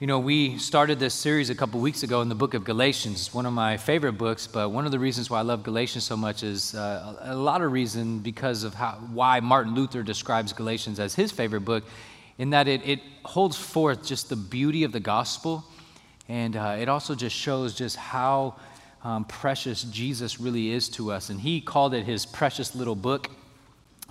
You know, we started this series a couple weeks ago in the book of Galatians. It's one of my favorite books, but one of the reasons why I love Galatians so much is uh, a lot of reason because of how, why Martin Luther describes Galatians as his favorite book, in that it, it holds forth just the beauty of the gospel, and uh, it also just shows just how um, precious Jesus really is to us. And he called it his precious little book,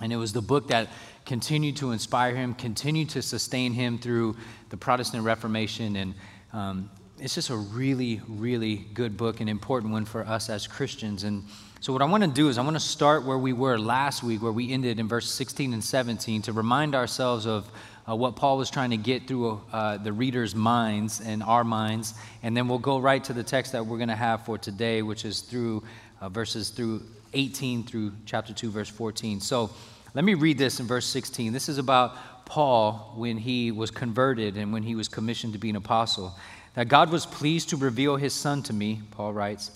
and it was the book that continued to inspire him, continue to sustain him through the Protestant Reformation. And um, it's just a really, really good book and important one for us as Christians. And so, what I want to do is, I want to start where we were last week, where we ended in verse 16 and 17, to remind ourselves of uh, what Paul was trying to get through uh, the reader's minds and our minds. And then we'll go right to the text that we're going to have for today, which is through uh, verses through 18 through chapter 2, verse 14. So, let me read this in verse 16. This is about Paul when he was converted and when he was commissioned to be an apostle. That God was pleased to reveal his son to me, Paul writes,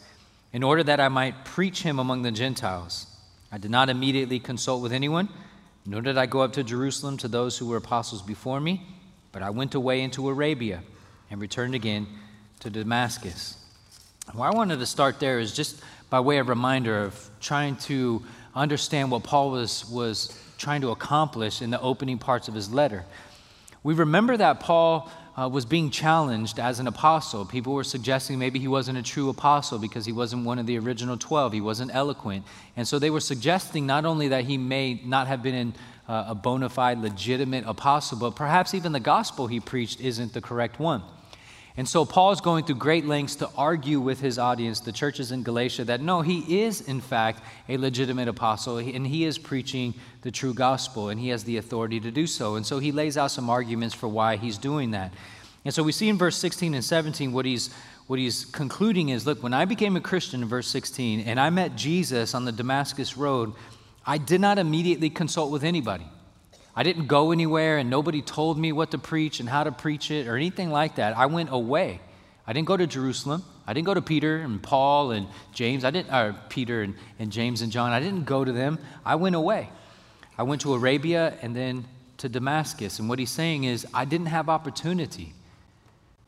in order that I might preach him among the Gentiles. I did not immediately consult with anyone, nor did I go up to Jerusalem to those who were apostles before me, but I went away into Arabia and returned again to Damascus. Why I wanted to start there is just by way of reminder of trying to understand what Paul was, was trying to accomplish in the opening parts of his letter. We remember that Paul uh, was being challenged as an apostle. People were suggesting maybe he wasn't a true apostle because he wasn't one of the original 12. He wasn't eloquent. And so they were suggesting not only that he may not have been in, uh, a bona fide, legitimate apostle, but perhaps even the gospel he preached isn't the correct one. And so Paul is going through great lengths to argue with his audience, the churches in Galatia, that no, he is in fact a legitimate apostle and he is preaching the true gospel and he has the authority to do so. And so he lays out some arguments for why he's doing that. And so we see in verse 16 and 17 what he's what he's concluding is look, when I became a Christian in verse 16 and I met Jesus on the Damascus road, I did not immediately consult with anybody. I didn't go anywhere and nobody told me what to preach and how to preach it or anything like that. I went away. I didn't go to Jerusalem. I didn't go to Peter and Paul and James. I didn't, or Peter and, and James and John. I didn't go to them. I went away. I went to Arabia and then to Damascus. And what he's saying is, I didn't have opportunity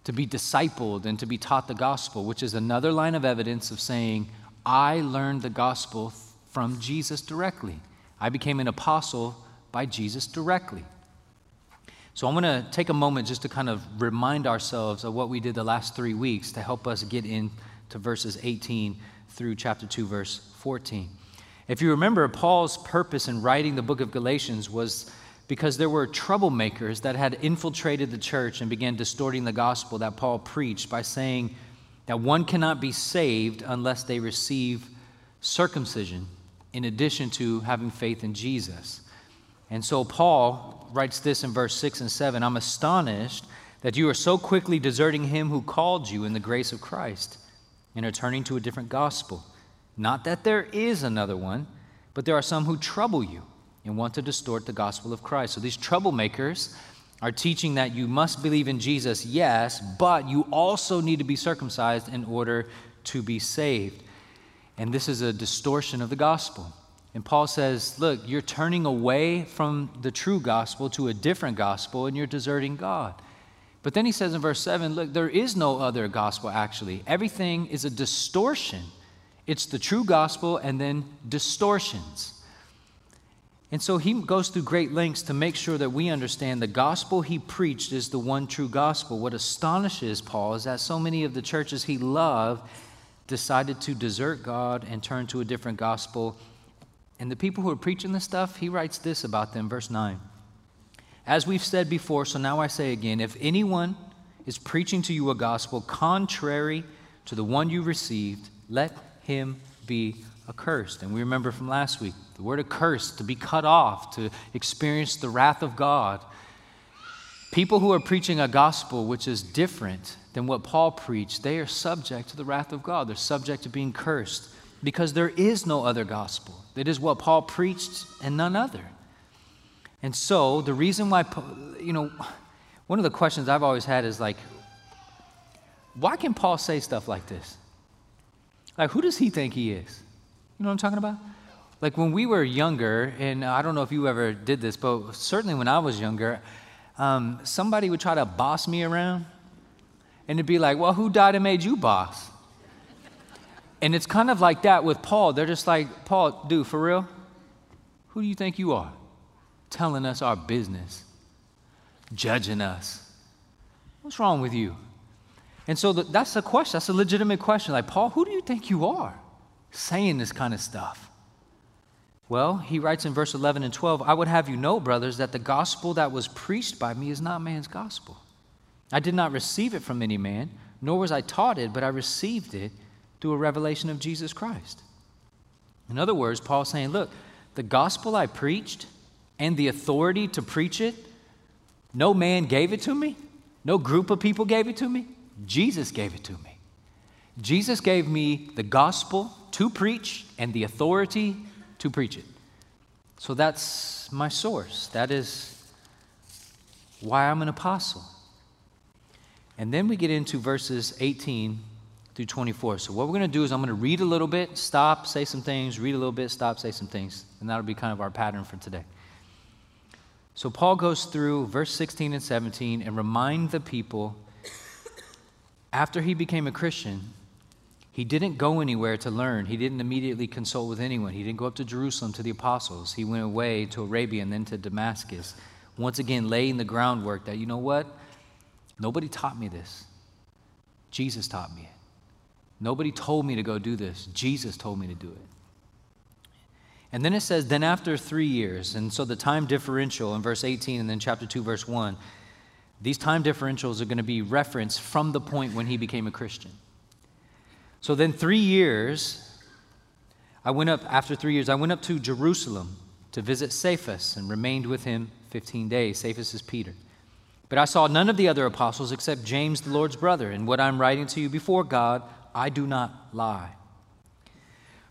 to be discipled and to be taught the gospel, which is another line of evidence of saying, I learned the gospel from Jesus directly. I became an apostle by Jesus directly. So I'm going to take a moment just to kind of remind ourselves of what we did the last three weeks to help us get into verses 18 through chapter 2, verse 14. If you remember, Paul's purpose in writing the book of Galatians was because there were troublemakers that had infiltrated the church and began distorting the gospel that Paul preached by saying that one cannot be saved unless they receive circumcision in addition to having faith in Jesus. And so Paul writes this in verse 6 and 7 I'm astonished that you are so quickly deserting him who called you in the grace of Christ and are turning to a different gospel. Not that there is another one, but there are some who trouble you and want to distort the gospel of Christ. So these troublemakers are teaching that you must believe in Jesus, yes, but you also need to be circumcised in order to be saved. And this is a distortion of the gospel. And Paul says, Look, you're turning away from the true gospel to a different gospel and you're deserting God. But then he says in verse 7 Look, there is no other gospel actually. Everything is a distortion. It's the true gospel and then distortions. And so he goes through great lengths to make sure that we understand the gospel he preached is the one true gospel. What astonishes Paul is that so many of the churches he loved decided to desert God and turn to a different gospel and the people who are preaching this stuff, he writes this about them, verse 9. As we've said before, so now I say again if anyone is preaching to you a gospel contrary to the one you received, let him be accursed. And we remember from last week the word accursed, to be cut off, to experience the wrath of God. People who are preaching a gospel which is different than what Paul preached, they are subject to the wrath of God. They're subject to being cursed because there is no other gospel. It is what Paul preached and none other. And so, the reason why, you know, one of the questions I've always had is like, why can Paul say stuff like this? Like, who does he think he is? You know what I'm talking about? Like, when we were younger, and I don't know if you ever did this, but certainly when I was younger, um, somebody would try to boss me around And it'd be like, well, who died and made you boss? And it's kind of like that with Paul. They're just like, Paul, dude, for real? Who do you think you are? Telling us our business, judging us. What's wrong with you? And so the, that's a question. That's a legitimate question. Like, Paul, who do you think you are saying this kind of stuff? Well, he writes in verse 11 and 12 I would have you know, brothers, that the gospel that was preached by me is not man's gospel. I did not receive it from any man, nor was I taught it, but I received it through a revelation of Jesus Christ. In other words, Paul's saying, Look, the gospel I preached and the authority to preach it, no man gave it to me, no group of people gave it to me. Jesus gave it to me. Jesus gave me the gospel to preach and the authority to preach it. So that's my source. That is why I'm an apostle. And then we get into verses 18 through 24. So, what we're going to do is I'm going to read a little bit, stop, say some things, read a little bit, stop, say some things. And that'll be kind of our pattern for today. So, Paul goes through verse 16 and 17 and remind the people after he became a Christian, he didn't go anywhere to learn. He didn't immediately consult with anyone. He didn't go up to Jerusalem to the apostles. He went away to Arabia and then to Damascus. Once again, laying the groundwork that, you know what? Nobody taught me this. Jesus taught me. Nobody told me to go do this. Jesus told me to do it. And then it says, then after three years, and so the time differential in verse 18 and then chapter 2, verse 1, these time differentials are going to be referenced from the point when he became a Christian. So then, three years, I went up, after three years, I went up to Jerusalem to visit Cephas and remained with him 15 days. Cephas is Peter. But I saw none of the other apostles except James, the Lord's brother. And what I'm writing to you before God, I do not lie.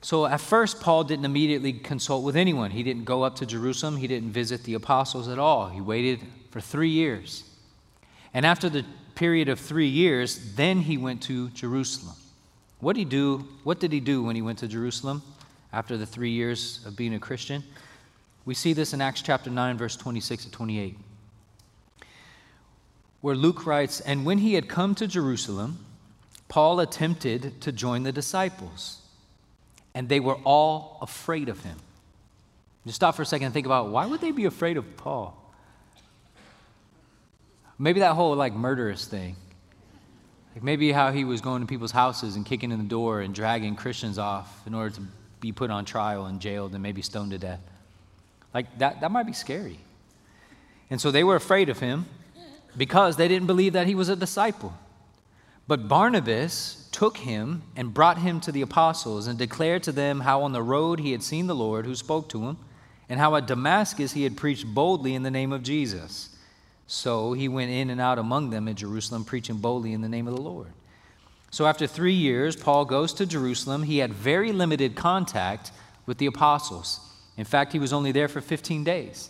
So at first, Paul didn't immediately consult with anyone. He didn't go up to Jerusalem, he didn't visit the apostles at all. He waited for three years. And after the period of three years, then he went to Jerusalem. What did he do? What did he do when he went to Jerusalem after the three years of being a Christian? We see this in Acts chapter 9, verse 26 to 28, where Luke writes, And when he had come to Jerusalem, Paul attempted to join the disciples, and they were all afraid of him. Just stop for a second and think about why would they be afraid of Paul? Maybe that whole like murderous thing. Like maybe how he was going to people's houses and kicking in the door and dragging Christians off in order to be put on trial and jailed and maybe stoned to death. Like that, that might be scary. And so they were afraid of him because they didn't believe that he was a disciple. But Barnabas took him and brought him to the apostles and declared to them how on the road he had seen the Lord who spoke to him, and how at Damascus he had preached boldly in the name of Jesus. So he went in and out among them in Jerusalem, preaching boldly in the name of the Lord. So after three years, Paul goes to Jerusalem. He had very limited contact with the apostles. In fact, he was only there for 15 days.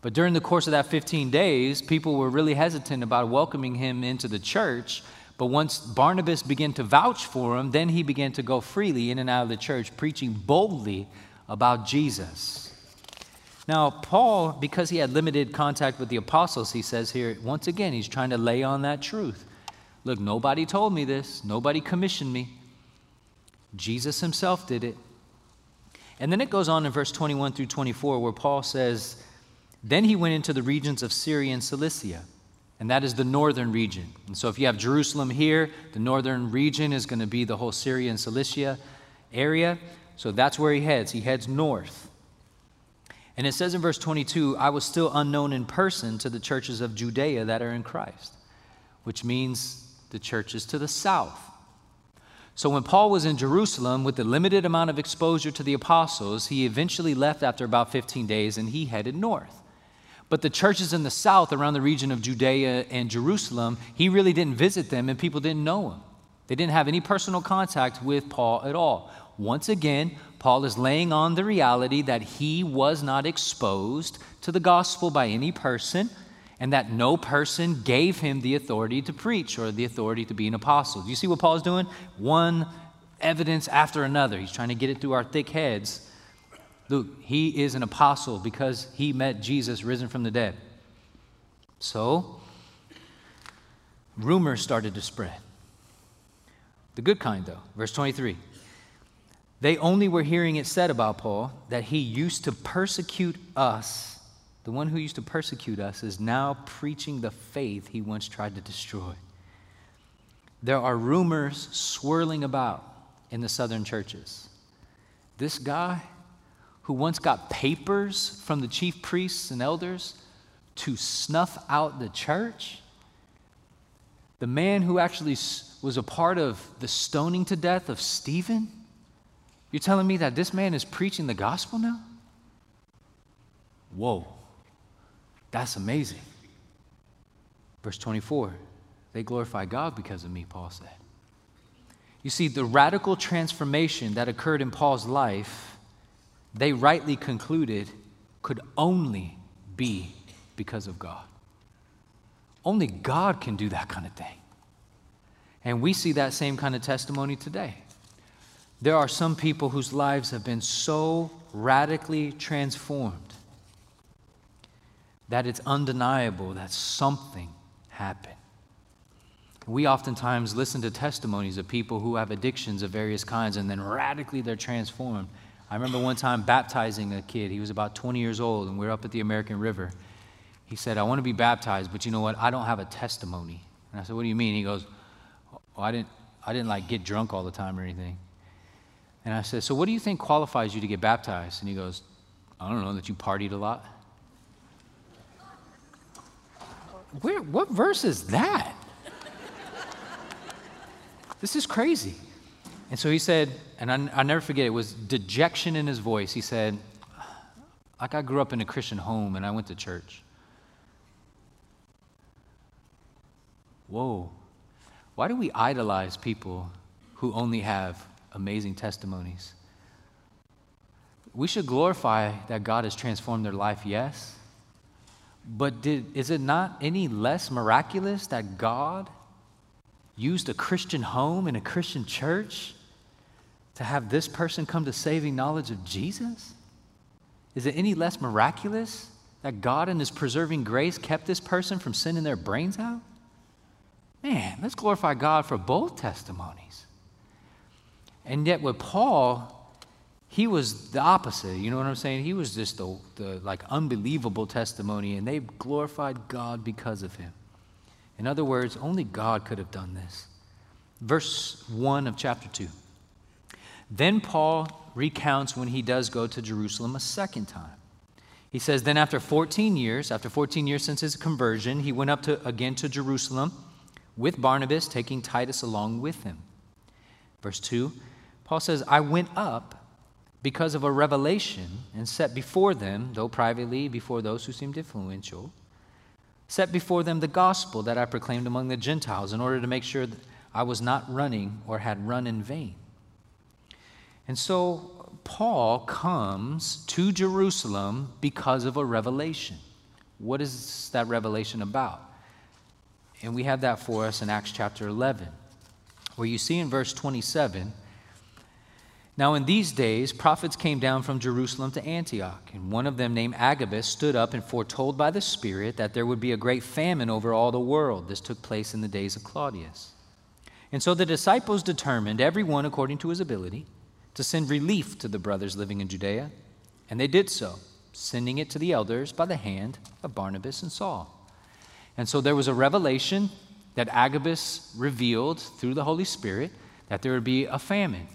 But during the course of that 15 days, people were really hesitant about welcoming him into the church. But once Barnabas began to vouch for him, then he began to go freely in and out of the church, preaching boldly about Jesus. Now, Paul, because he had limited contact with the apostles, he says here, once again, he's trying to lay on that truth. Look, nobody told me this, nobody commissioned me. Jesus himself did it. And then it goes on in verse 21 through 24, where Paul says, Then he went into the regions of Syria and Cilicia, and that is the northern region. And so if you have Jerusalem here, the northern region is going to be the whole Syria and Cilicia area. So that's where he heads. He heads north. And it says in verse 22 I was still unknown in person to the churches of Judea that are in Christ, which means the churches to the south. So when Paul was in Jerusalem with the limited amount of exposure to the apostles, he eventually left after about 15 days and he headed north. But the churches in the south around the region of Judea and Jerusalem, he really didn't visit them and people didn't know him. They didn't have any personal contact with Paul at all. Once again, Paul is laying on the reality that he was not exposed to the gospel by any person and that no person gave him the authority to preach or the authority to be an apostle. Do you see what Paul's doing? One evidence after another. He's trying to get it through our thick heads. Look, he is an apostle because he met Jesus risen from the dead. So, rumors started to spread. The good kind, though. Verse 23. They only were hearing it said about Paul that he used to persecute us. The one who used to persecute us is now preaching the faith he once tried to destroy. There are rumors swirling about in the southern churches. This guy who once got papers from the chief priests and elders to snuff out the church, the man who actually was a part of the stoning to death of Stephen, you're telling me that this man is preaching the gospel now? Whoa, that's amazing. Verse 24, they glorify God because of me, Paul said. You see, the radical transformation that occurred in Paul's life, they rightly concluded could only be because of God. Only God can do that kind of thing. And we see that same kind of testimony today. There are some people whose lives have been so radically transformed that it's undeniable that something happened. We oftentimes listen to testimonies of people who have addictions of various kinds and then radically they're transformed. I remember one time baptizing a kid. He was about 20 years old and we were up at the American River. He said, I want to be baptized, but you know what? I don't have a testimony. And I said, What do you mean? He goes, oh, I didn't, I didn't like get drunk all the time or anything. And I said, So what do you think qualifies you to get baptized? And he goes, I don't know, that you partied a lot. Where, what verse is that? This is crazy. And so he said, and I, I never forget, it was dejection in his voice. He said, like I grew up in a Christian home and I went to church. Whoa. Why do we idolize people who only have amazing testimonies? We should glorify that God has transformed their life, yes. But did, is it not any less miraculous that God used a Christian home and a Christian church to have this person come to saving knowledge of Jesus? Is it any less miraculous that God, in His preserving grace, kept this person from sending their brains out? Man, let's glorify God for both testimonies. And yet, with Paul, he was the opposite. You know what I'm saying? He was just the, the like unbelievable testimony, and they glorified God because of him. In other words, only God could have done this. Verse 1 of chapter 2. Then Paul recounts when he does go to Jerusalem a second time. He says, Then after 14 years, after 14 years since his conversion, he went up to, again to Jerusalem with Barnabas, taking Titus along with him. Verse 2, Paul says, I went up because of a revelation and set before them, though privately before those who seemed influential, set before them the gospel that I proclaimed among the Gentiles in order to make sure that I was not running or had run in vain. And so Paul comes to Jerusalem because of a revelation. What is that revelation about? And we have that for us in Acts chapter 11, where you see in verse 27 now, in these days, prophets came down from Jerusalem to Antioch, and one of them, named Agabus, stood up and foretold by the Spirit that there would be a great famine over all the world. This took place in the days of Claudius. And so the disciples determined, every one according to his ability, to send relief to the brothers living in Judea. And they did so, sending it to the elders by the hand of Barnabas and Saul. And so there was a revelation that Agabus revealed through the Holy Spirit that there would be a famine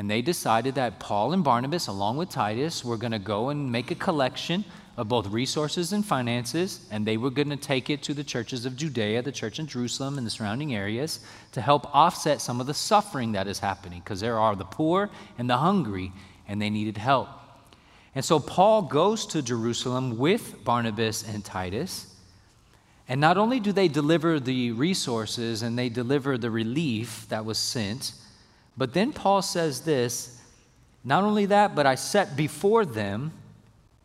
and they decided that Paul and Barnabas, along with Titus, were going to go and make a collection of both resources and finances, and they were going to take it to the churches of Judea, the church in Jerusalem, and the surrounding areas to help offset some of the suffering that is happening, because there are the poor and the hungry, and they needed help. And so Paul goes to Jerusalem with Barnabas and Titus. And not only do they deliver the resources and they deliver the relief that was sent, but then Paul says this not only that, but I set before them,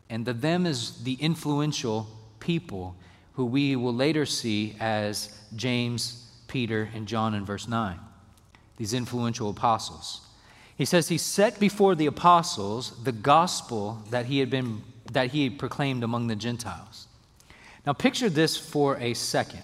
and the them is the influential people who we will later see as James, Peter, and John in verse 9, these influential apostles. He says he set before the apostles the gospel that he had been that he had proclaimed among the Gentiles. Now picture this for a second.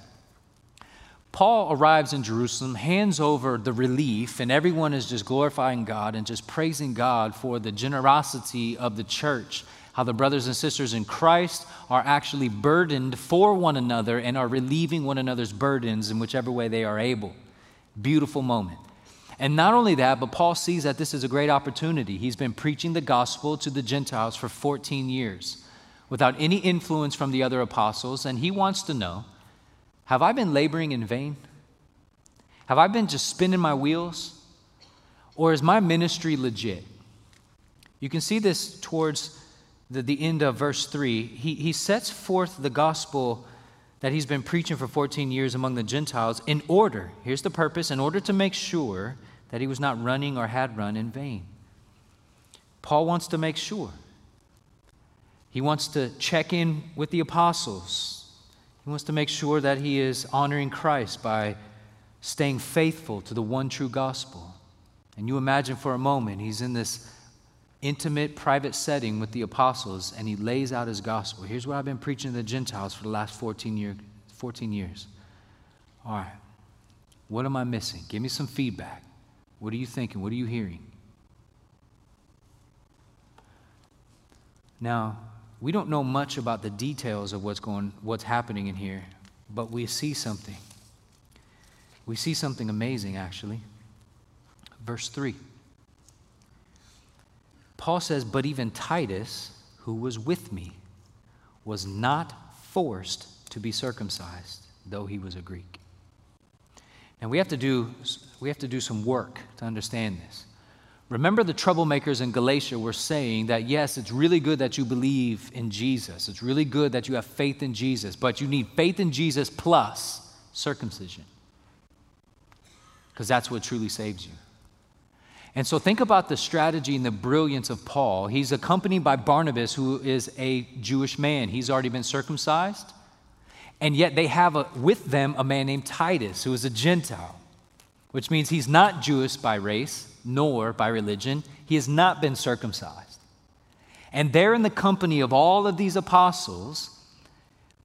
Paul arrives in Jerusalem, hands over the relief, and everyone is just glorifying God and just praising God for the generosity of the church. How the brothers and sisters in Christ are actually burdened for one another and are relieving one another's burdens in whichever way they are able. Beautiful moment. And not only that, but Paul sees that this is a great opportunity. He's been preaching the gospel to the Gentiles for 14 years without any influence from the other apostles, and he wants to know have I been laboring in vain? Have I been just spinning my wheels? Or is my ministry legit? You can see this towards the, the end of verse 3. He, he sets forth the gospel that he's been preaching for 14 years among the Gentiles in order, here's the purpose, in order to make sure that he was not running or had run in vain. Paul wants to make sure. He wants to check in with the apostles, he wants to make sure that he is honoring Christ by staying faithful to the one true gospel. And you imagine for a moment, he's in this intimate, private setting with the apostles, and he lays out his gospel. Here's what I've been preaching to the Gentiles for the last 14, year, 14 years. All right, what am I missing? Give me some feedback. What are you thinking? What are you hearing? Now, we don't know much about the details of what's going what's happening in here, but we see something. We see something amazing actually. Verse 3. Paul says, "But even Titus, who was with me, was not forced to be circumcised, though he was a Greek." And we have to do we have to do some work to understand this. Remember, the troublemakers in Galatia were saying that yes, it's really good that you believe in Jesus. It's really good that you have faith in Jesus, but you need faith in Jesus plus circumcision. Because that's what truly saves you. And so think about the strategy and the brilliance of Paul. He's accompanied by Barnabas, who is a Jewish man. He's already been circumcised. And yet they have a, with them a man named Titus, who is a Gentile, which means he's not Jewish by race, nor by religion. He has not been circumcised. And there, in the company of all of these apostles,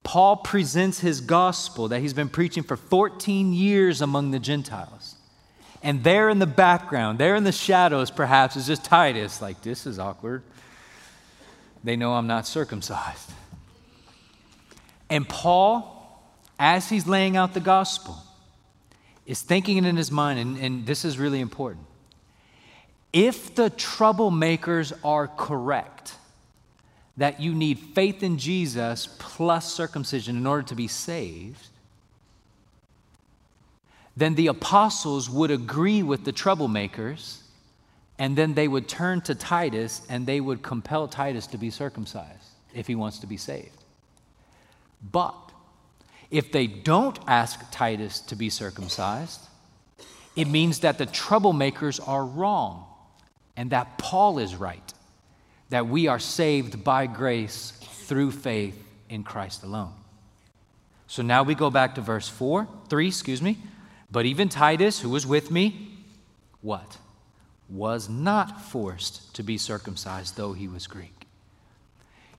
Paul presents his gospel that he's been preaching for 14 years among the Gentiles. And there in the background, there in the shadows, perhaps, is just Titus, like, this is awkward. They know I'm not circumcised. And Paul, as he's laying out the gospel, is thinking it in his mind, and, and this is really important if the troublemakers are correct, that you need faith in Jesus plus circumcision in order to be saved, then the apostles would agree with the troublemakers, and then they would turn to Titus and they would compel Titus to be circumcised if he wants to be saved. But if they don't ask Titus to be circumcised, it means that the troublemakers are wrong and that Paul is right, that we are saved by grace through faith in Christ alone. So now we go back to verse 4, 3, excuse me. But even Titus, who was with me, what? Was not forced to be circumcised, though he was Greek.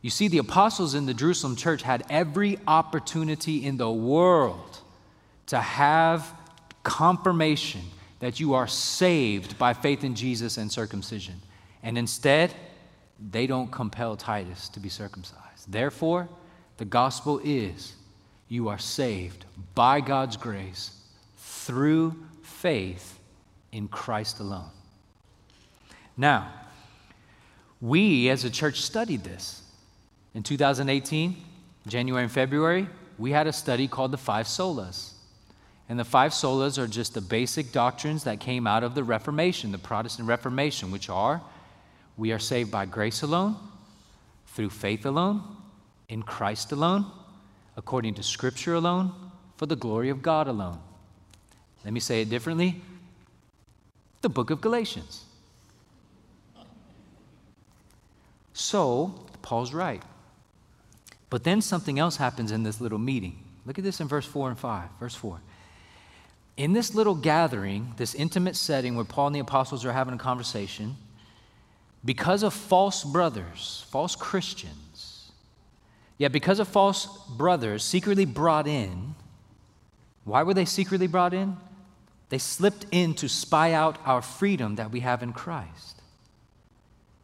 You see, the apostles in the Jerusalem church had every opportunity in the world to have confirmation that you are saved by faith in Jesus and circumcision. And instead, they don't compel Titus to be circumcised. Therefore, the gospel is you are saved by God's grace through faith in Christ alone. Now, we as a church studied this. In 2018, January and February, we had a study called the Five Solas. And the five solas are just the basic doctrines that came out of the Reformation, the Protestant Reformation, which are we are saved by grace alone, through faith alone, in Christ alone, according to Scripture alone, for the glory of God alone. Let me say it differently the book of Galatians. So, Paul's right. But then something else happens in this little meeting. Look at this in verse 4 and 5. Verse 4 in this little gathering, this intimate setting where Paul and the apostles are having a conversation, because of false brothers, false Christians, yet because of false brothers secretly brought in, Why were they secretly brought in? They slipped in to spy out our freedom that we have in Christ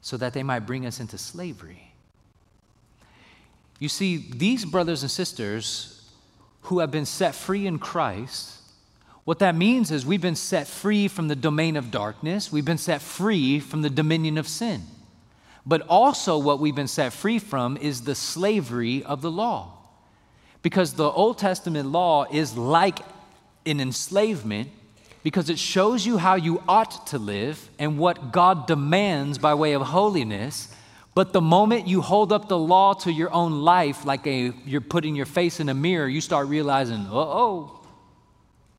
so that they might bring us into slavery. You see, these brothers and sisters who have been set free in Christ, what that means is we've been set free from the domain of darkness, we've been set free from the dominion of sin. But also, what we've been set free from is the slavery of the law. Because the Old Testament law is like an enslavement because it shows you how you ought to live and what God demands by way of holiness. But the moment you hold up the law to your own life, like a, you're putting your face in a mirror, you start realizing, oh,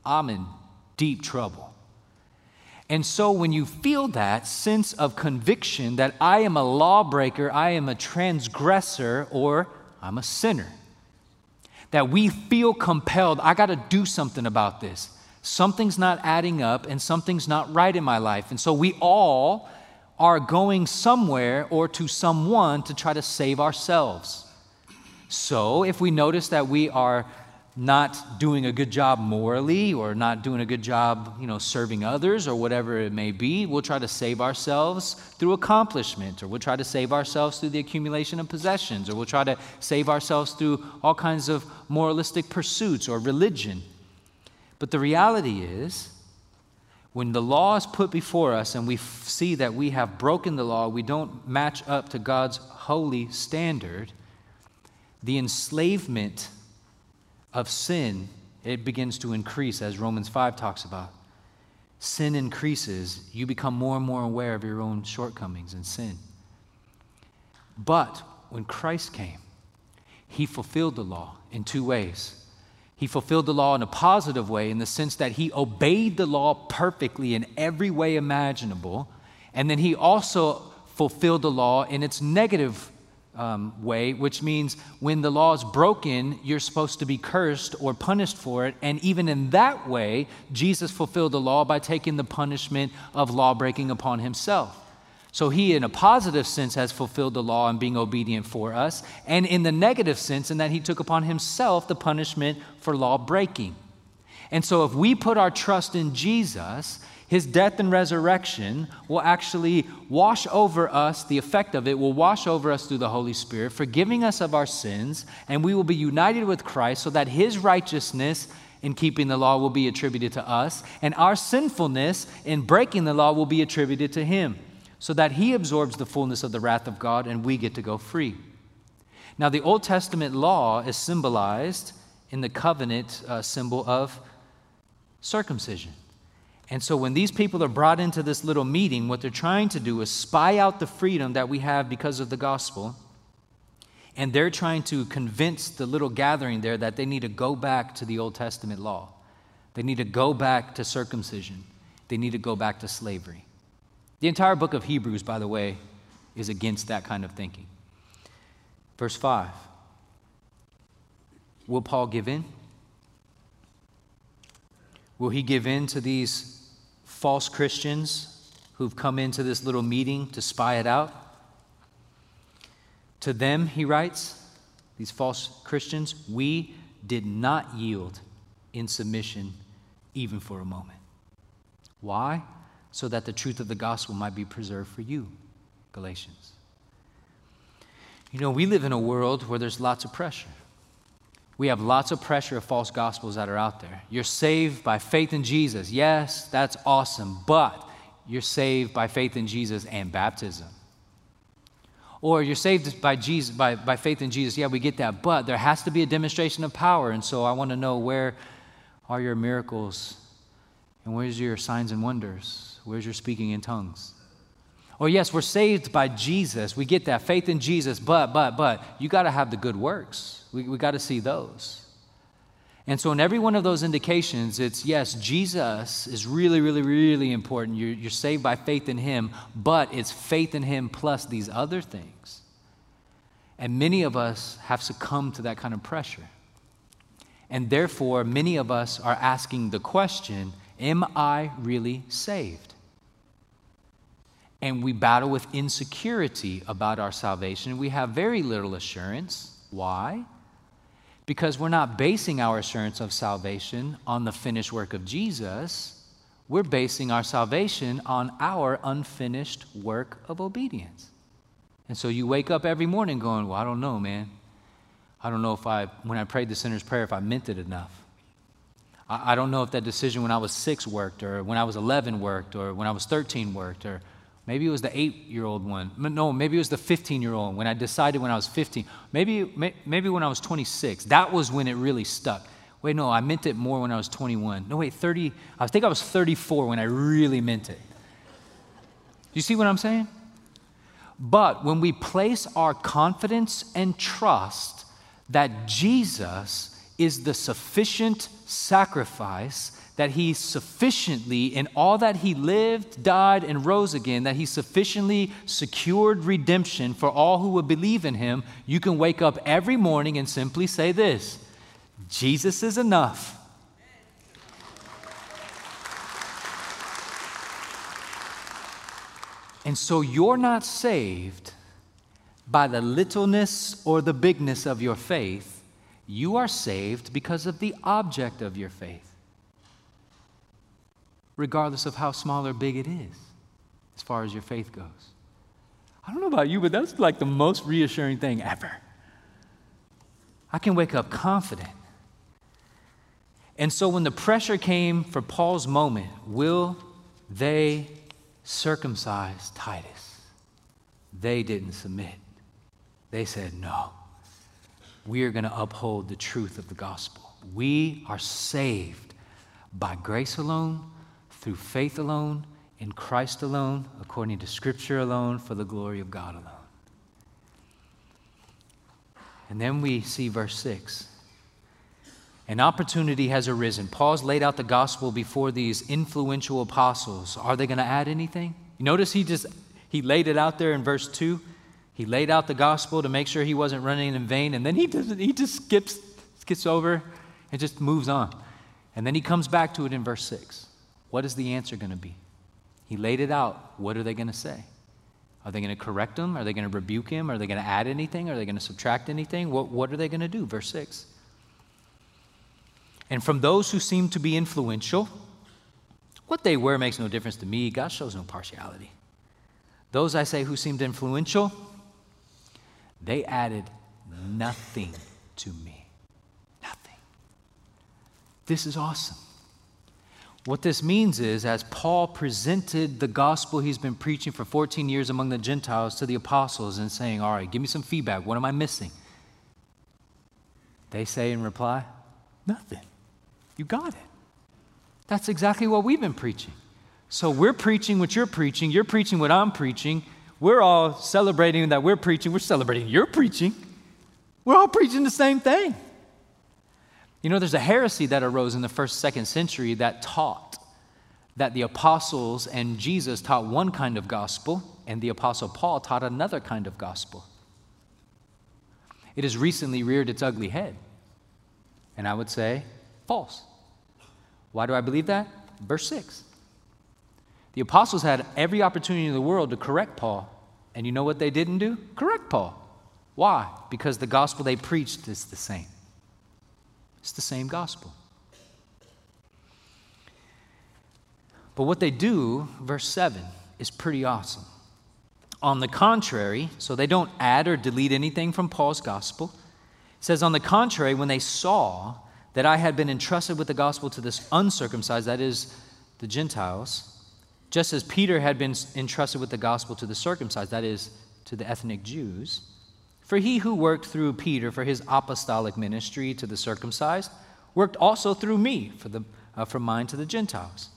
I'm in deep trouble. And so when you feel that sense of conviction that I am a lawbreaker, I am a transgressor, or I'm a sinner, that we feel compelled, I got to do something about this something's not adding up and something's not right in my life. And so we all are going somewhere or to someone to try to save ourselves. So if we notice that we are not doing a good job morally or not doing a good job, you know, serving others or whatever it may be, we'll try to save ourselves through accomplishment or we'll try to save ourselves through the accumulation of possessions or we'll try to save ourselves through all kinds of moralistic pursuits or religion. But the reality is, when the law is put before us and we f- see that we have broken the law, we don't match up to God's holy standard, the enslavement of sin it begins to increase as Romans 5 talks about. Sin increases, you become more and more aware of your own shortcomings and sin. But when Christ came, he fulfilled the law in two ways. He fulfilled the law in a positive way in the sense that he obeyed the law perfectly in every way imaginable. And then he also fulfilled the law in its negative um, way, which means when the law is broken, you're supposed to be cursed or punished for it. And even in that way, Jesus fulfilled the law by taking the punishment of law breaking upon himself. So he, in a positive sense, has fulfilled the law and being obedient for us, and in the negative sense, in that he took upon himself the punishment for law breaking. And so, if we put our trust in Jesus, his death and resurrection will actually wash over us, the effect of it will wash over us through the Holy Spirit, forgiving us of our sins, and we will be united with Christ so that his righteousness in keeping the law will be attributed to us, and our sinfulness in breaking the law will be attributed to him so that he absorbs the fullness of the wrath of God and we get to go free. Now, the Old Testament law is symbolized in the covenant uh, symbol of circumcision. And so, when these people are brought into this little meeting, what they're trying to do is spy out the freedom that we have because of the gospel. And they're trying to convince the little gathering there that they need to go back to the Old Testament law. They need to go back to circumcision. They need to go back to slavery. The entire book of Hebrews, by the way, is against that kind of thinking. Verse 5 Will Paul give in? Will he give in to these false Christians who've come into this little meeting to spy it out? To them, he writes, these false Christians, we did not yield in submission even for a moment. Why? So that the truth of the gospel might be preserved for you. Galatians. You know, we live in a world where there's lots of pressure. We have lots of pressure of false gospels that are out there. You're saved by faith in Jesus. Yes, that's awesome, but you're saved by faith in Jesus and baptism. Or you're saved by, Jesus, by, by faith in Jesus. Yeah, we get that, but there has to be a demonstration of power. And so I want to know where are your miracles and where's your signs and wonders? Where's your speaking in tongues? Oh, yes, we're saved by Jesus. We get that faith in Jesus, but, but, but, you got to have the good works. We, we got to see those. And so, in every one of those indications, it's yes, Jesus is really, really, really important. You're, you're saved by faith in Him, but it's faith in Him plus these other things. And many of us have succumbed to that kind of pressure. And therefore, many of us are asking the question Am I really saved? And we battle with insecurity about our salvation. We have very little assurance. Why? Because we're not basing our assurance of salvation on the finished work of Jesus, we're basing our salvation on our unfinished work of obedience. And so you wake up every morning going, Well, I don't know, man. I don't know if I, when I prayed the sinner's prayer, if I meant it enough. I, don't know if that decision when I was six worked, or when I was 11 worked, or when I was 13 worked, or maybe it was the eight year old one. No, maybe it was the 15 year old when I decided when I was 15. Maybe, maybe when I was 26. That was when it really stuck. Wait, no, I meant it more when I was 21. No, wait, 30. I think I was 34 when I really meant it. You see what I'm saying? But when we place our confidence and trust that Jesus is the sufficient sacrifice, that he sufficiently, in all that he lived, died, and rose again, that he sufficiently secured redemption for all who would believe in him, you can wake up every morning and simply say this Jesus is enough. And so you're not saved by the littleness or the bigness of your faith. You are saved because of the object of your faith, regardless of how small or big it is, as far as your faith goes. I don't know about you, but that's like the most reassuring thing ever. I can wake up confident. And so when the pressure came for Paul's moment, will they circumcise Titus. They didn't submit. They said, no, we are going to uphold the truth of the gospel. We are saved by grace alone, through faith alone, in Christ alone, according to Scripture alone, for the glory of God alone. And then we see verse 6. An opportunity has arisen. Paul's laid out the gospel before these influential apostles. Are they going to add anything? You notice he just he laid it out there in verse 2. He laid out the gospel to make sure he wasn't running in vain, and then he doesn't he just skips skips over and just moves on. And then he comes back to it in verse 6. What is the answer going to be? He laid it out. What are they going to say? Are they going to correct him? Are they going to rebuke him? Are they going to add anything? Are they going to subtract anything? What, what are they going to do? Verse 6. And from those who seem to be influential, what they wear makes no difference to me. God shows no partiality. Those I say who seemed influential, they added nothing to me. Nothing. This is awesome. What this means is, as Paul presented the gospel he's been preaching for 14 years among the Gentiles to the apostles and saying, All right, give me some feedback. What am I missing? They say in reply, Nothing. You got it. That's exactly what we've been preaching. So we're preaching what you're preaching, you're preaching what I'm preaching. We're all celebrating that we're preaching, we're celebrating you're preaching. We're all preaching the same thing. You know, there's a heresy that arose in the first, second century that taught that the apostles and Jesus taught one kind of gospel, and the apostle Paul taught another kind of gospel. It has recently reared its ugly head. And I would say False. Why do I believe that? Verse 6. The apostles had every opportunity in the world to correct Paul. And you know what they didn't do? Correct Paul. Why? Because the gospel they preached is the same. It's the same gospel. But what they do, verse 7, is pretty awesome. On the contrary, so they don't add or delete anything from Paul's gospel. It says, on the contrary, when they saw that I had been entrusted with the gospel to this uncircumcised, that is, the Gentiles, just as Peter had been entrusted with the gospel to the circumcised, that is, to the ethnic Jews. For he who worked through Peter for his apostolic ministry to the circumcised worked also through me for, the, uh, for mine to the Gentiles.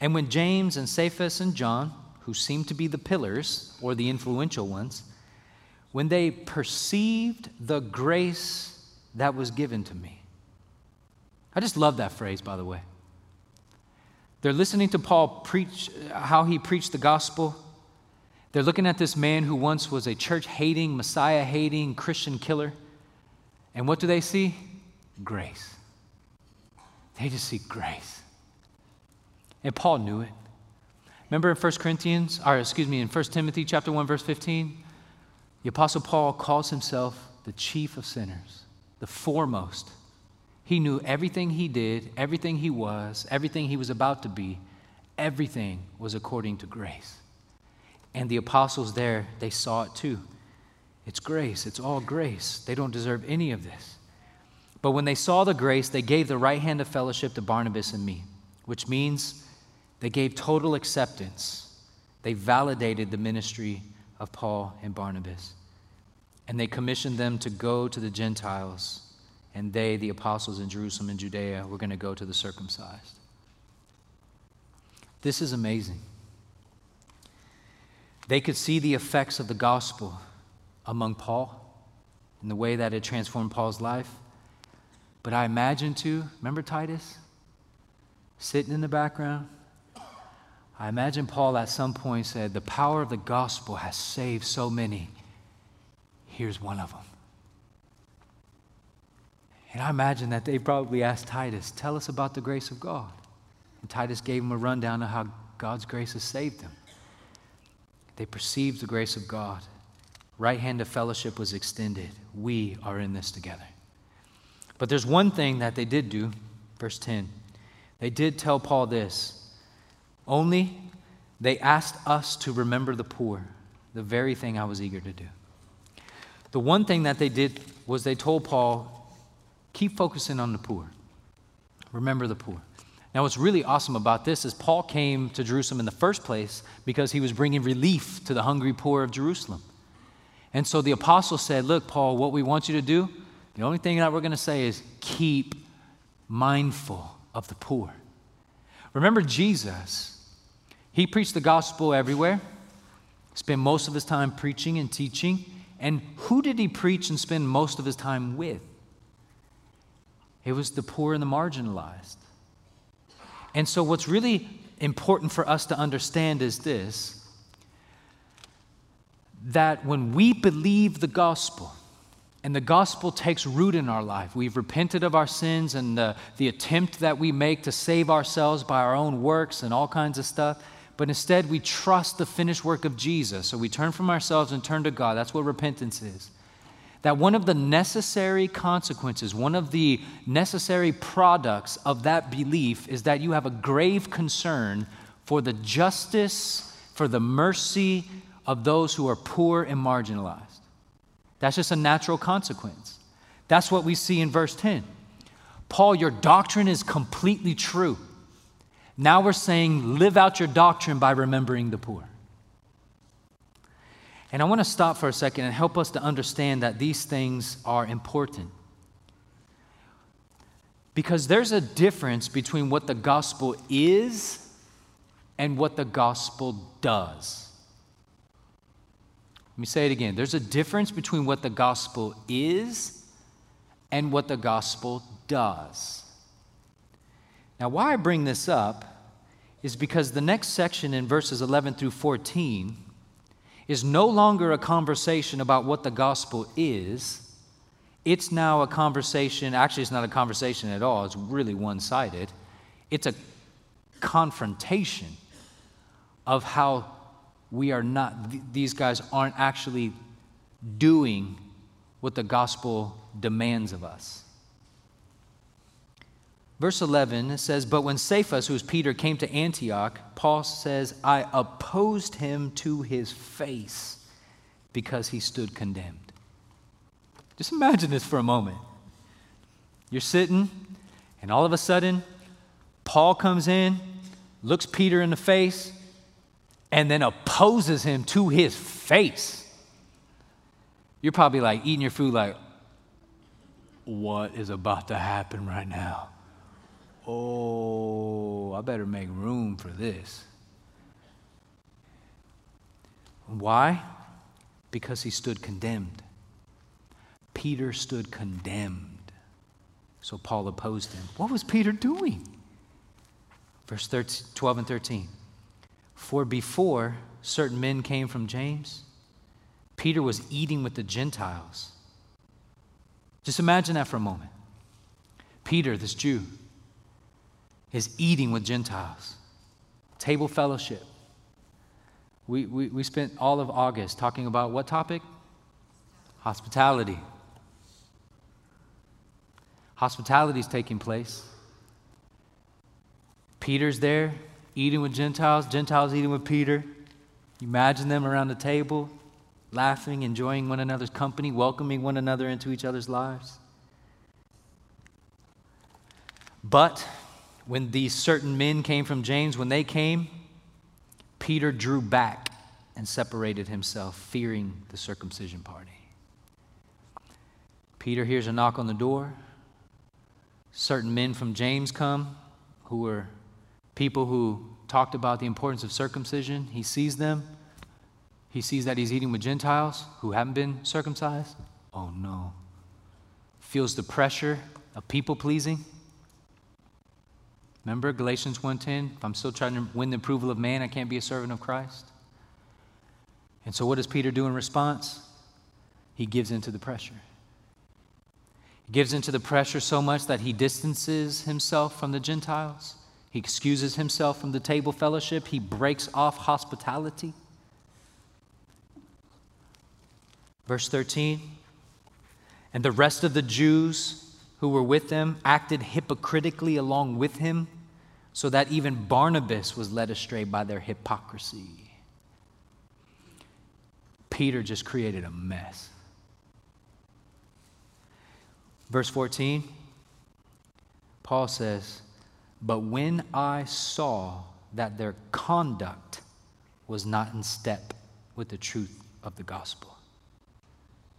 And when James and Cephas and John, who seemed to be the pillars or the influential ones, when they perceived the grace that was given to me, I just love that phrase, by the way. They're listening to Paul preach how he preached the gospel. They're looking at this man who once was a church hating, Messiah hating Christian killer. And what do they see? Grace. They just see grace. And Paul knew it. Remember in 1 Corinthians, or excuse me, in 1 Timothy chapter 1, verse 15, the Apostle Paul calls himself the chief of sinners the foremost. He knew everything he did, everything he was, everything he was about to be, everything was according to grace. And the apostles there, they saw it too. It's grace, it's all grace. They don't deserve any of this. But when they saw the grace, they gave the right hand of fellowship to Barnabas and me, which means they gave total acceptance. They validated the ministry of Paul and Barnabas. And they commissioned them to go to the Gentiles, and they, the apostles in Jerusalem and Judea, were going to go to the circumcised. This is amazing. They could see the effects of the gospel among Paul and the way that it transformed Paul's life. But I imagine too, remember Titus? Sitting in the background. I imagine Paul at some point said, The power of the gospel has saved so many. Here's one of them. And I imagine that they probably asked Titus, Tell us about the grace of God. And Titus gave him a rundown of how God's grace has saved them. They perceived the grace of God. Right hand of fellowship was extended. We are in this together. But there's one thing that they did do, verse 10. They did tell Paul this only they asked us to remember the poor, the very thing I was eager to do. The one thing that they did was they told Paul, keep focusing on the poor. Remember the poor. Now, what's really awesome about this is Paul came to Jerusalem in the first place because he was bringing relief to the hungry poor of Jerusalem. And so the apostle said, Look, Paul, what we want you to do, the only thing that we're going to say is keep mindful of the poor. Remember Jesus. He preached the gospel everywhere, spent most of his time preaching and teaching. And who did he preach and spend most of his time with? It was the poor and the marginalized. And so, what's really important for us to understand is this that when we believe the gospel, and the gospel takes root in our life. We've repented of our sins and the, the attempt that we make to save ourselves by our own works and all kinds of stuff. But instead, we trust the finished work of Jesus. So we turn from ourselves and turn to God. That's what repentance is that one of the necessary consequences, one of the necessary products of that belief is that you have a grave concern for the justice, for the mercy of those who are poor and marginalized. That's just a natural consequence. That's what we see in verse 10. Paul, your doctrine is completely true. Now we're saying, live out your doctrine by remembering the poor. And I want to stop for a second and help us to understand that these things are important. Because there's a difference between what the gospel is and what the gospel does. Let me say it again. There's a difference between what the gospel is and what the gospel does. Now, why I bring this up is because the next section in verses 11 through 14 is no longer a conversation about what the gospel is. It's now a conversation, actually, it's not a conversation at all, it's really one sided. It's a confrontation of how we are not, th- these guys aren't actually doing what the gospel demands of us. Verse 11 says, But when Cephas, who is Peter, came to Antioch, Paul says, I opposed him to his face because he stood condemned. Just imagine this for a moment. You're sitting, and all of a sudden, Paul comes in, looks Peter in the face, and then opposes him to his face. You're probably like eating your food, like, what is about to happen right now? Oh, I better make room for this. Why? Because he stood condemned. Peter stood condemned. So Paul opposed him. What was Peter doing? Verse 13, 12 and 13. For before certain men came from James, Peter was eating with the Gentiles. Just imagine that for a moment. Peter, this Jew, is eating with Gentiles, table fellowship. We, we, we spent all of August talking about what topic? Hospitality. Hospitality is taking place. Peter's there eating with Gentiles, Gentiles eating with Peter. Imagine them around the table, laughing, enjoying one another's company, welcoming one another into each other's lives. But when these certain men came from James, when they came, Peter drew back and separated himself, fearing the circumcision party. Peter hears a knock on the door. Certain men from James come who were people who talked about the importance of circumcision. He sees them. He sees that he's eating with Gentiles who haven't been circumcised. Oh no. Feels the pressure of people pleasing. Remember Galatians 1:10, if I'm still trying to win the approval of man, I can't be a servant of Christ. And so what does Peter do in response? He gives into the pressure. He gives into the pressure so much that he distances himself from the Gentiles. He excuses himself from the table fellowship. He breaks off hospitality. Verse 13 And the rest of the Jews who were with them acted hypocritically along with him, so that even Barnabas was led astray by their hypocrisy. Peter just created a mess. Verse 14, Paul says, but when I saw that their conduct was not in step with the truth of the gospel,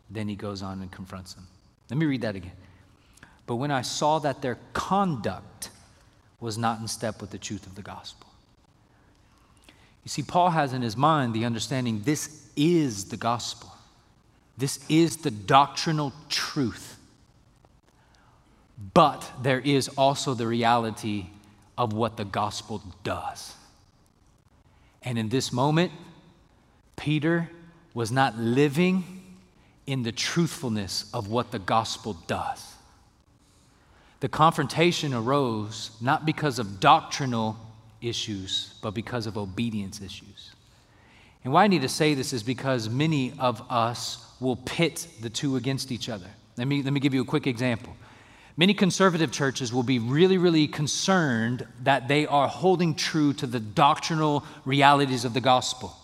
then he goes on and confronts them. Let me read that again. But when I saw that their conduct was not in step with the truth of the gospel. You see, Paul has in his mind the understanding this is the gospel, this is the doctrinal truth. But there is also the reality of what the gospel does. And in this moment, Peter was not living in the truthfulness of what the gospel does. The confrontation arose not because of doctrinal issues, but because of obedience issues. And why I need to say this is because many of us will pit the two against each other. Let me, let me give you a quick example. Many conservative churches will be really, really concerned that they are holding true to the doctrinal realities of the gospel.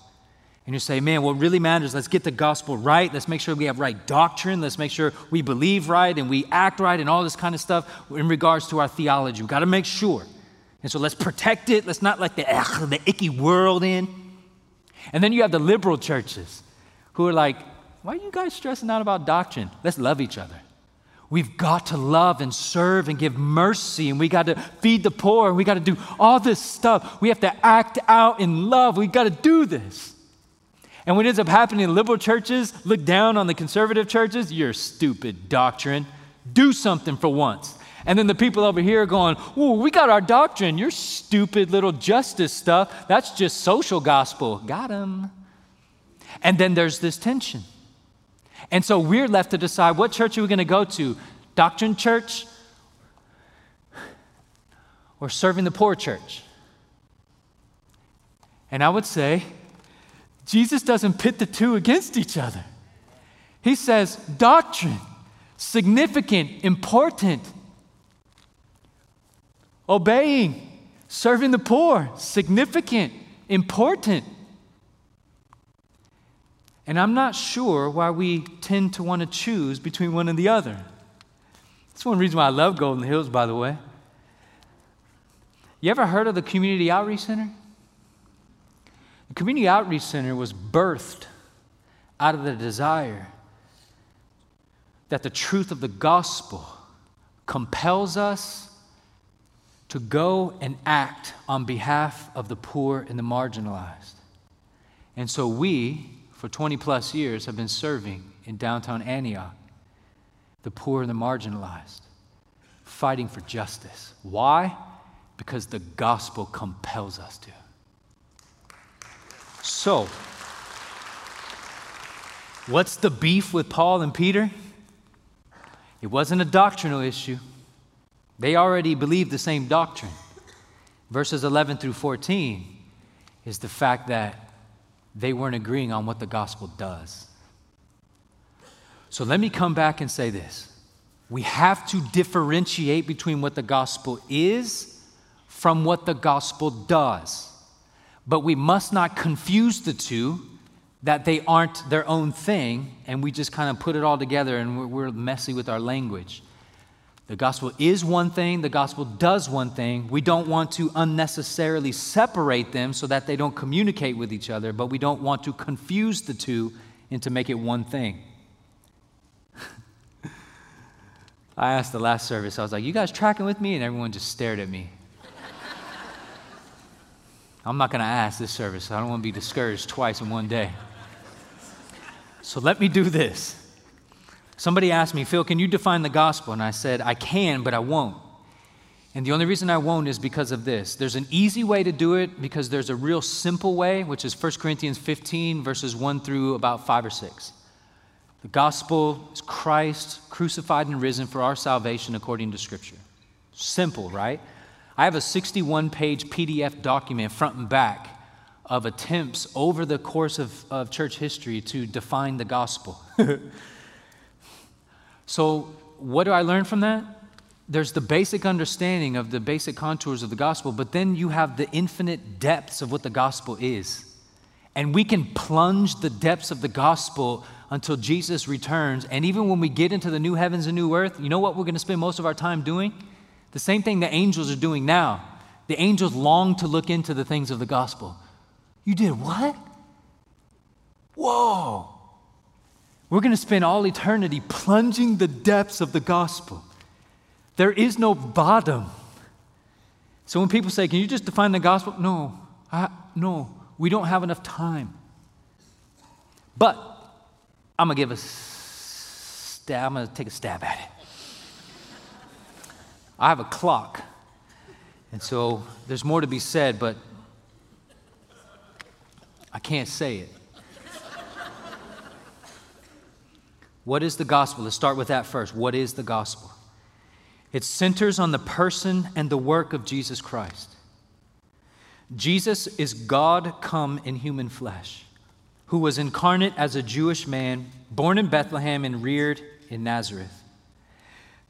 And you say, man, what really matters, let's get the gospel right. Let's make sure we have right doctrine. Let's make sure we believe right and we act right and all this kind of stuff in regards to our theology. We've got to make sure. And so let's protect it. Let's not let the, ugh, the icky world in. And then you have the liberal churches who are like, why are you guys stressing out about doctrine? Let's love each other. We've got to love and serve and give mercy, and we got to feed the poor, and we got to do all this stuff. We have to act out in love. We got to do this. And what ends up happening in liberal churches, look down on the conservative churches, you're stupid doctrine. Do something for once. And then the people over here are going, Oh, we got our doctrine. Your stupid little justice stuff. That's just social gospel. Got him. And then there's this tension. And so we're left to decide what church are we going to go to? Doctrine church or serving the poor church? And I would say, Jesus doesn't pit the two against each other. He says, doctrine, significant, important. Obeying, serving the poor, significant, important. And I'm not sure why we tend to want to choose between one and the other. That's one reason why I love Golden Hills, by the way. You ever heard of the Community Outreach Center? The Community Outreach Center was birthed out of the desire that the truth of the gospel compels us to go and act on behalf of the poor and the marginalized. And so we, for 20 plus years have been serving in downtown Antioch, the poor and the marginalized, fighting for justice. Why? Because the gospel compels us to. So, what's the beef with Paul and Peter? It wasn't a doctrinal issue. They already believed the same doctrine. Verses 11 through 14 is the fact that they weren't agreeing on what the gospel does. So let me come back and say this. We have to differentiate between what the gospel is from what the gospel does. But we must not confuse the two, that they aren't their own thing, and we just kind of put it all together and we're, we're messy with our language. The gospel is one thing, the gospel does one thing. We don't want to unnecessarily separate them so that they don't communicate with each other, but we don't want to confuse the two and to make it one thing. I asked the last service, I was like, You guys tracking with me? And everyone just stared at me. I'm not going to ask this service. I don't want to be discouraged twice in one day. So let me do this. Somebody asked me, Phil, can you define the gospel? And I said, I can, but I won't. And the only reason I won't is because of this. There's an easy way to do it because there's a real simple way, which is 1 Corinthians 15, verses 1 through about 5 or 6. The gospel is Christ crucified and risen for our salvation according to Scripture. Simple, right? I have a 61 page PDF document, front and back, of attempts over the course of, of church history to define the gospel. so, what do I learn from that? There's the basic understanding of the basic contours of the gospel, but then you have the infinite depths of what the gospel is. And we can plunge the depths of the gospel until Jesus returns. And even when we get into the new heavens and new earth, you know what we're going to spend most of our time doing? The same thing the angels are doing now. The angels long to look into the things of the gospel. You did what? Whoa. We're going to spend all eternity plunging the depths of the gospel. There is no bottom. So when people say, Can you just define the gospel? No, I, no, we don't have enough time. But I'm going to give a stab, I'm going to take a stab at it. I have a clock. And so there's more to be said, but I can't say it. what is the gospel? Let's start with that first. What is the gospel? It centers on the person and the work of Jesus Christ. Jesus is God come in human flesh, who was incarnate as a Jewish man, born in Bethlehem and reared in Nazareth.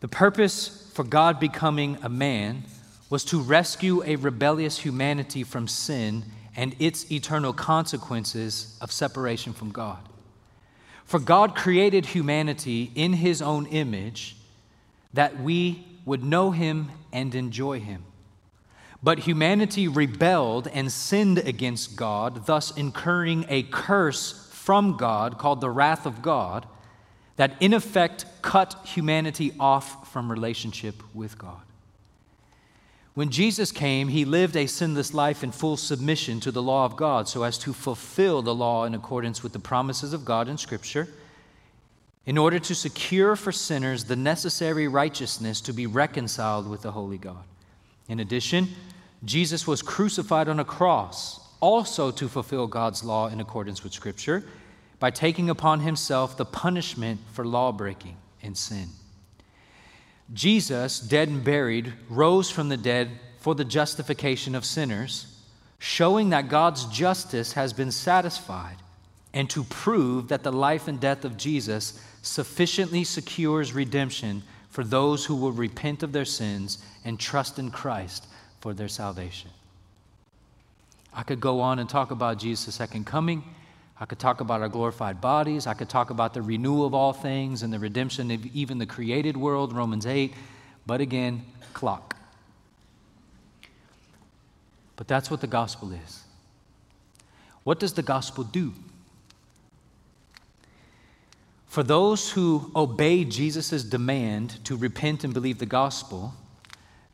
The purpose for God becoming a man was to rescue a rebellious humanity from sin and its eternal consequences of separation from God. For God created humanity in his own image that we would know him and enjoy him. But humanity rebelled and sinned against God, thus incurring a curse from God called the wrath of God that in effect cut humanity off from relationship with God. When Jesus came, he lived a sinless life in full submission to the law of God so as to fulfill the law in accordance with the promises of God in Scripture, in order to secure for sinners the necessary righteousness to be reconciled with the Holy God. In addition, Jesus was crucified on a cross also to fulfill God's law in accordance with Scripture by taking upon himself the punishment for lawbreaking and sin. Jesus, dead and buried, rose from the dead for the justification of sinners, showing that God's justice has been satisfied, and to prove that the life and death of Jesus sufficiently secures redemption for those who will repent of their sins and trust in Christ for their salvation. I could go on and talk about Jesus' second coming I could talk about our glorified bodies. I could talk about the renewal of all things and the redemption of even the created world, Romans 8. But again, clock. But that's what the gospel is. What does the gospel do? For those who obey Jesus' demand to repent and believe the gospel,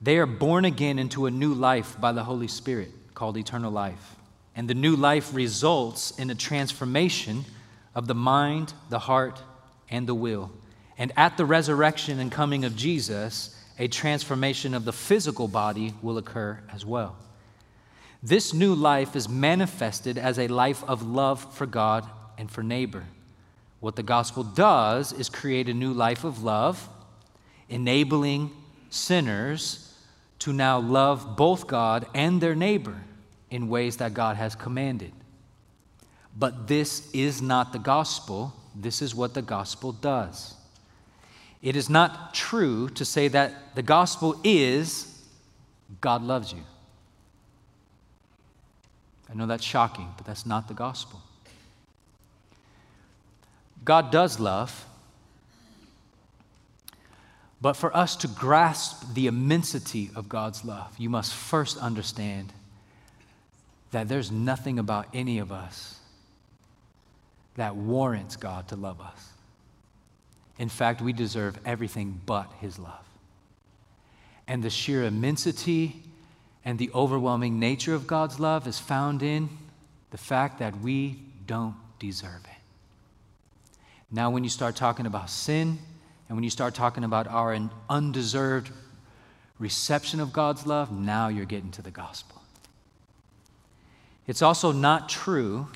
they are born again into a new life by the Holy Spirit called eternal life. And the new life results in a transformation of the mind, the heart, and the will. And at the resurrection and coming of Jesus, a transformation of the physical body will occur as well. This new life is manifested as a life of love for God and for neighbor. What the gospel does is create a new life of love, enabling sinners to now love both God and their neighbor in ways that God has commanded. But this is not the gospel. This is what the gospel does It is not true to say that the gospel is God loves you. I know that's shocking, but that's not the gospel. God does love, but for us to grasp the immensity of God's love, you must first understand that there's nothing about any of us that warrants God to love us. In fact, we deserve everything but His love. And the sheer immensity and the overwhelming nature of God's love is found in the fact that we don't deserve it. Now, when you start talking about sin, and when you start talking about our undeserved reception of God's love, now you're getting to the gospel. It's also not true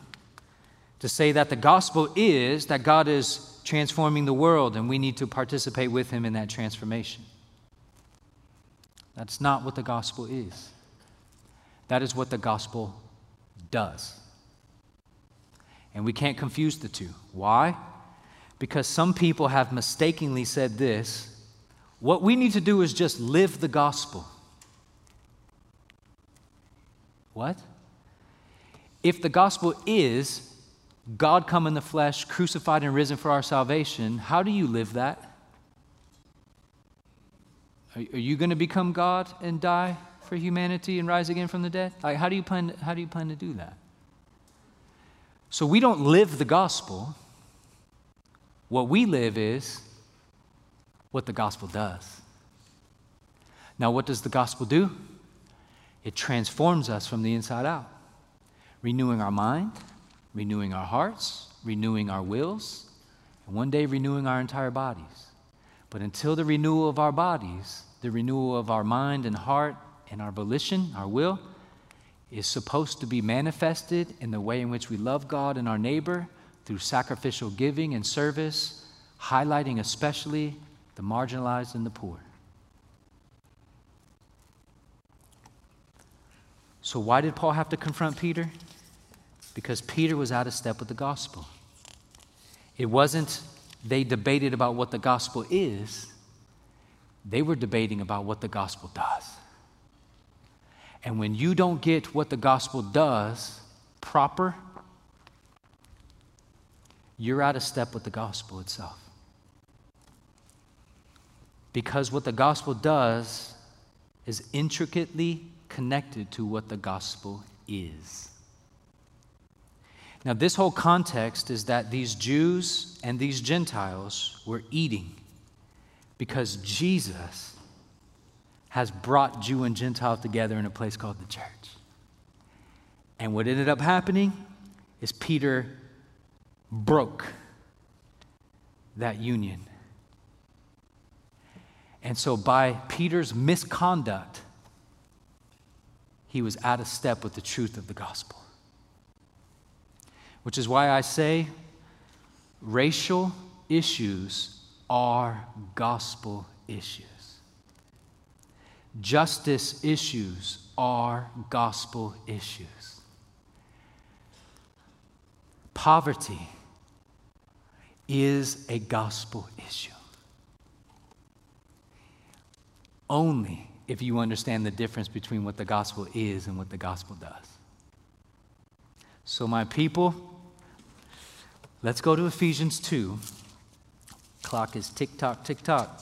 to say that the gospel is that God is transforming the world and we need to participate with Him in that transformation. That's not what the gospel is. That is what the gospel does. And we can't confuse the two. Why? Because some people have mistakenly said this what we need to do is just live the gospel. What? If the gospel is God come in the flesh, crucified and risen for our salvation, how do you live that? Are, you going to become God and die for humanity and rise again from the dead? Like, how, do you plan, how do you plan to do that? So we don't live the gospel. What we live is what the gospel does. Now, what does the gospel do? It transforms us from the inside out, renewing our mind, renewing our hearts, renewing our wills, and one day renewing our entire bodies. But until the renewal of our bodies, the renewal of our mind and heart and our volition, our will, is supposed to be manifested in the way in which we love God and our neighbor through sacrificial giving and service, highlighting especially the marginalized and the poor. So, why did Paul have to confront Peter? Because Peter was out of step with the gospel. It wasn't they debated about what the gospel is, they were debating about what the gospel does. And when you don't get what the gospel does proper, you're out of step with the gospel itself. Because what the gospel does is intricately connected to what the gospel is. Now, this whole context is that these Jews and these Gentiles were eating because Jesus has brought Jew and Gentile together in a place called the church. And what ended up happening is Peter broke that union. And so, by Peter's misconduct, he was out of step with the truth of the gospel which is why I say racial issues are gospel issues. Justice issues are gospel issues. Poverty is a gospel issue. Only if you understand the difference between what the gospel is and what the gospel does. So, my people, Let's go to Ephesians 2. Clock is tick tock, tick tock.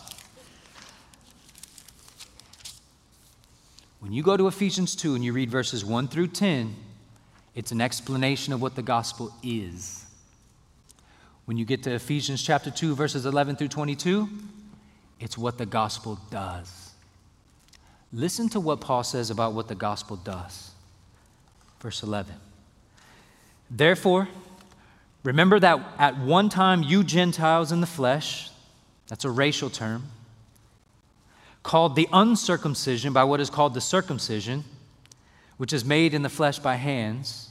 When you go to Ephesians 2 and you read verses 1 through 10, it's an explanation of what the gospel is. When you get to Ephesians chapter 2, verses 11 through 22, it's what the gospel does. Listen to what Paul says about what the gospel does. Verse 11. Therefore, Remember that at one time you Gentiles in the flesh, that's a racial term, called the uncircumcision by what is called the circumcision, which is made in the flesh by hands.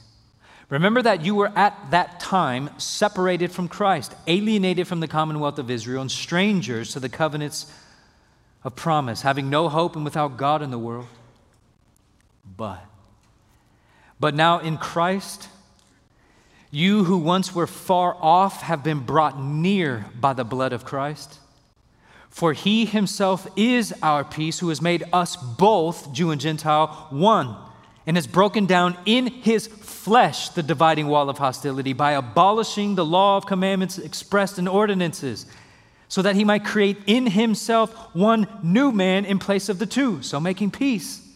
Remember that you were at that time separated from Christ, alienated from the commonwealth of Israel, and strangers to the covenants of promise, having no hope and without God in the world. But, but now in Christ, you who once were far off have been brought near by the blood of Christ. For he himself is our peace, who has made us both, Jew and Gentile, one, and has broken down in his flesh the dividing wall of hostility by abolishing the law of commandments expressed in ordinances, so that he might create in himself one new man in place of the two, so making peace,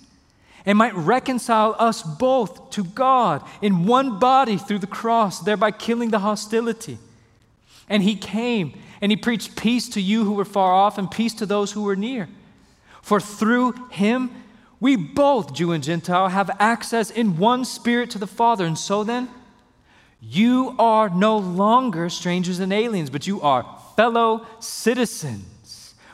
and might reconcile us both to God in one body through the cross, thereby killing the hostility. And he came and he preached peace to you who were far off and peace to those who were near. For through him, we both, Jew and Gentile, have access in one spirit to the Father. And so then, you are no longer strangers and aliens, but you are fellow citizens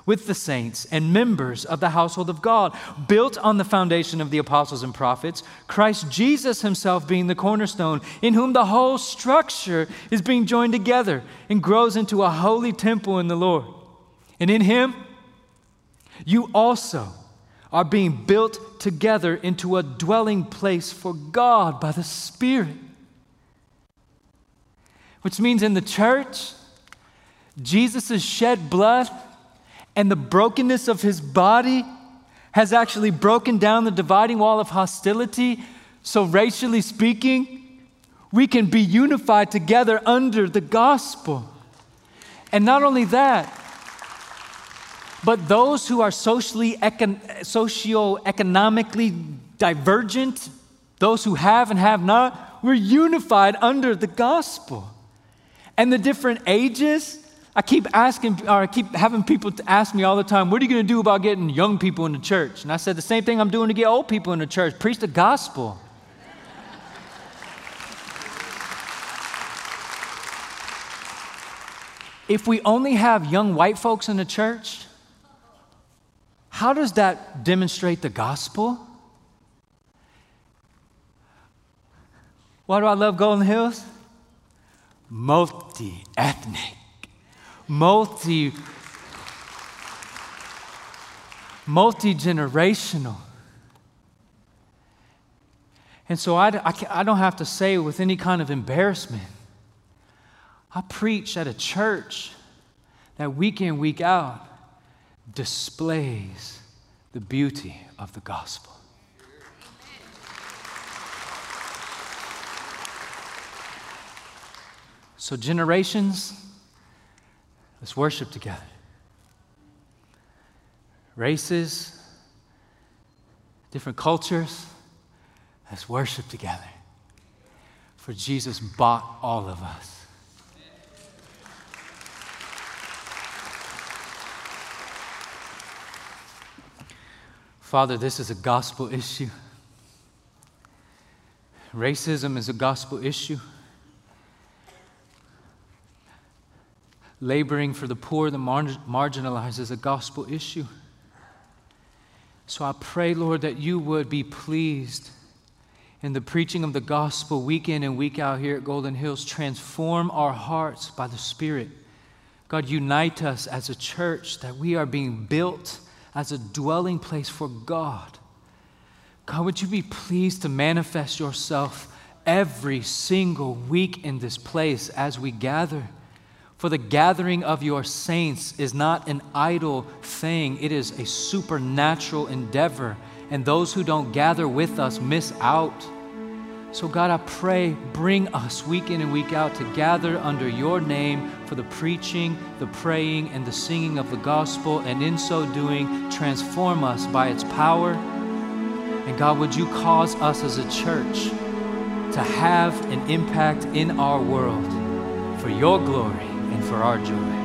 with the saints and members of the household of God, built on the foundation of the apostles and prophets, Christ Jesus himself being the cornerstone, in whom the whole structure is being joined together and grows into a holy temple in the Lord. And in him, you also are being built together into a dwelling place for God by the Spirit. Which means in the church, Jesus' shed blood and the brokenness of his body has actually broken down the dividing wall of hostility. So, racially speaking, we can be unified together under the gospel. And not only that, but those who are socially, econ- socio-economically divergent, those who have and have not, we're unified under the gospel. And the different ages, I keep asking, or I keep having people ask me all the time, what are you going to do about getting young people in the church? And I said, the same thing I'm doing to get old people in the church preach the gospel. if we only have young white folks in the church, how does that demonstrate the gospel? Why do I love Golden Hills? Multi ethnic multi multi generational. And so I, I, I, don't have to say with any kind of embarrassment. I preach at a church that week in, week out displays the beauty of the gospel. So, generations, Let's worship together. Races, different cultures, let's worship together. For Jesus bought all of us. Father, this is a gospel issue. Racism is a gospel issue. Laboring for the poor, the mar- marginalized is a gospel issue. So I pray, Lord, that you would be pleased in the preaching of the gospel week in and week out here at Golden Hills. Transform our hearts by the Spirit. God, unite us as a church that we are being built as a dwelling place for God. God, would you be pleased to manifest yourself every single week in this place as we gather? For the gathering of your saints is not an idle thing, it is a supernatural endeavor. And those who don't gather with us miss out. So, God, I pray, bring us week in and week out to gather under your name for the preaching, the praying, and the singing of the gospel, and in so doing, transform us by its power. And God, would you cause us as a church to have an impact in our world for your glory and for our joy.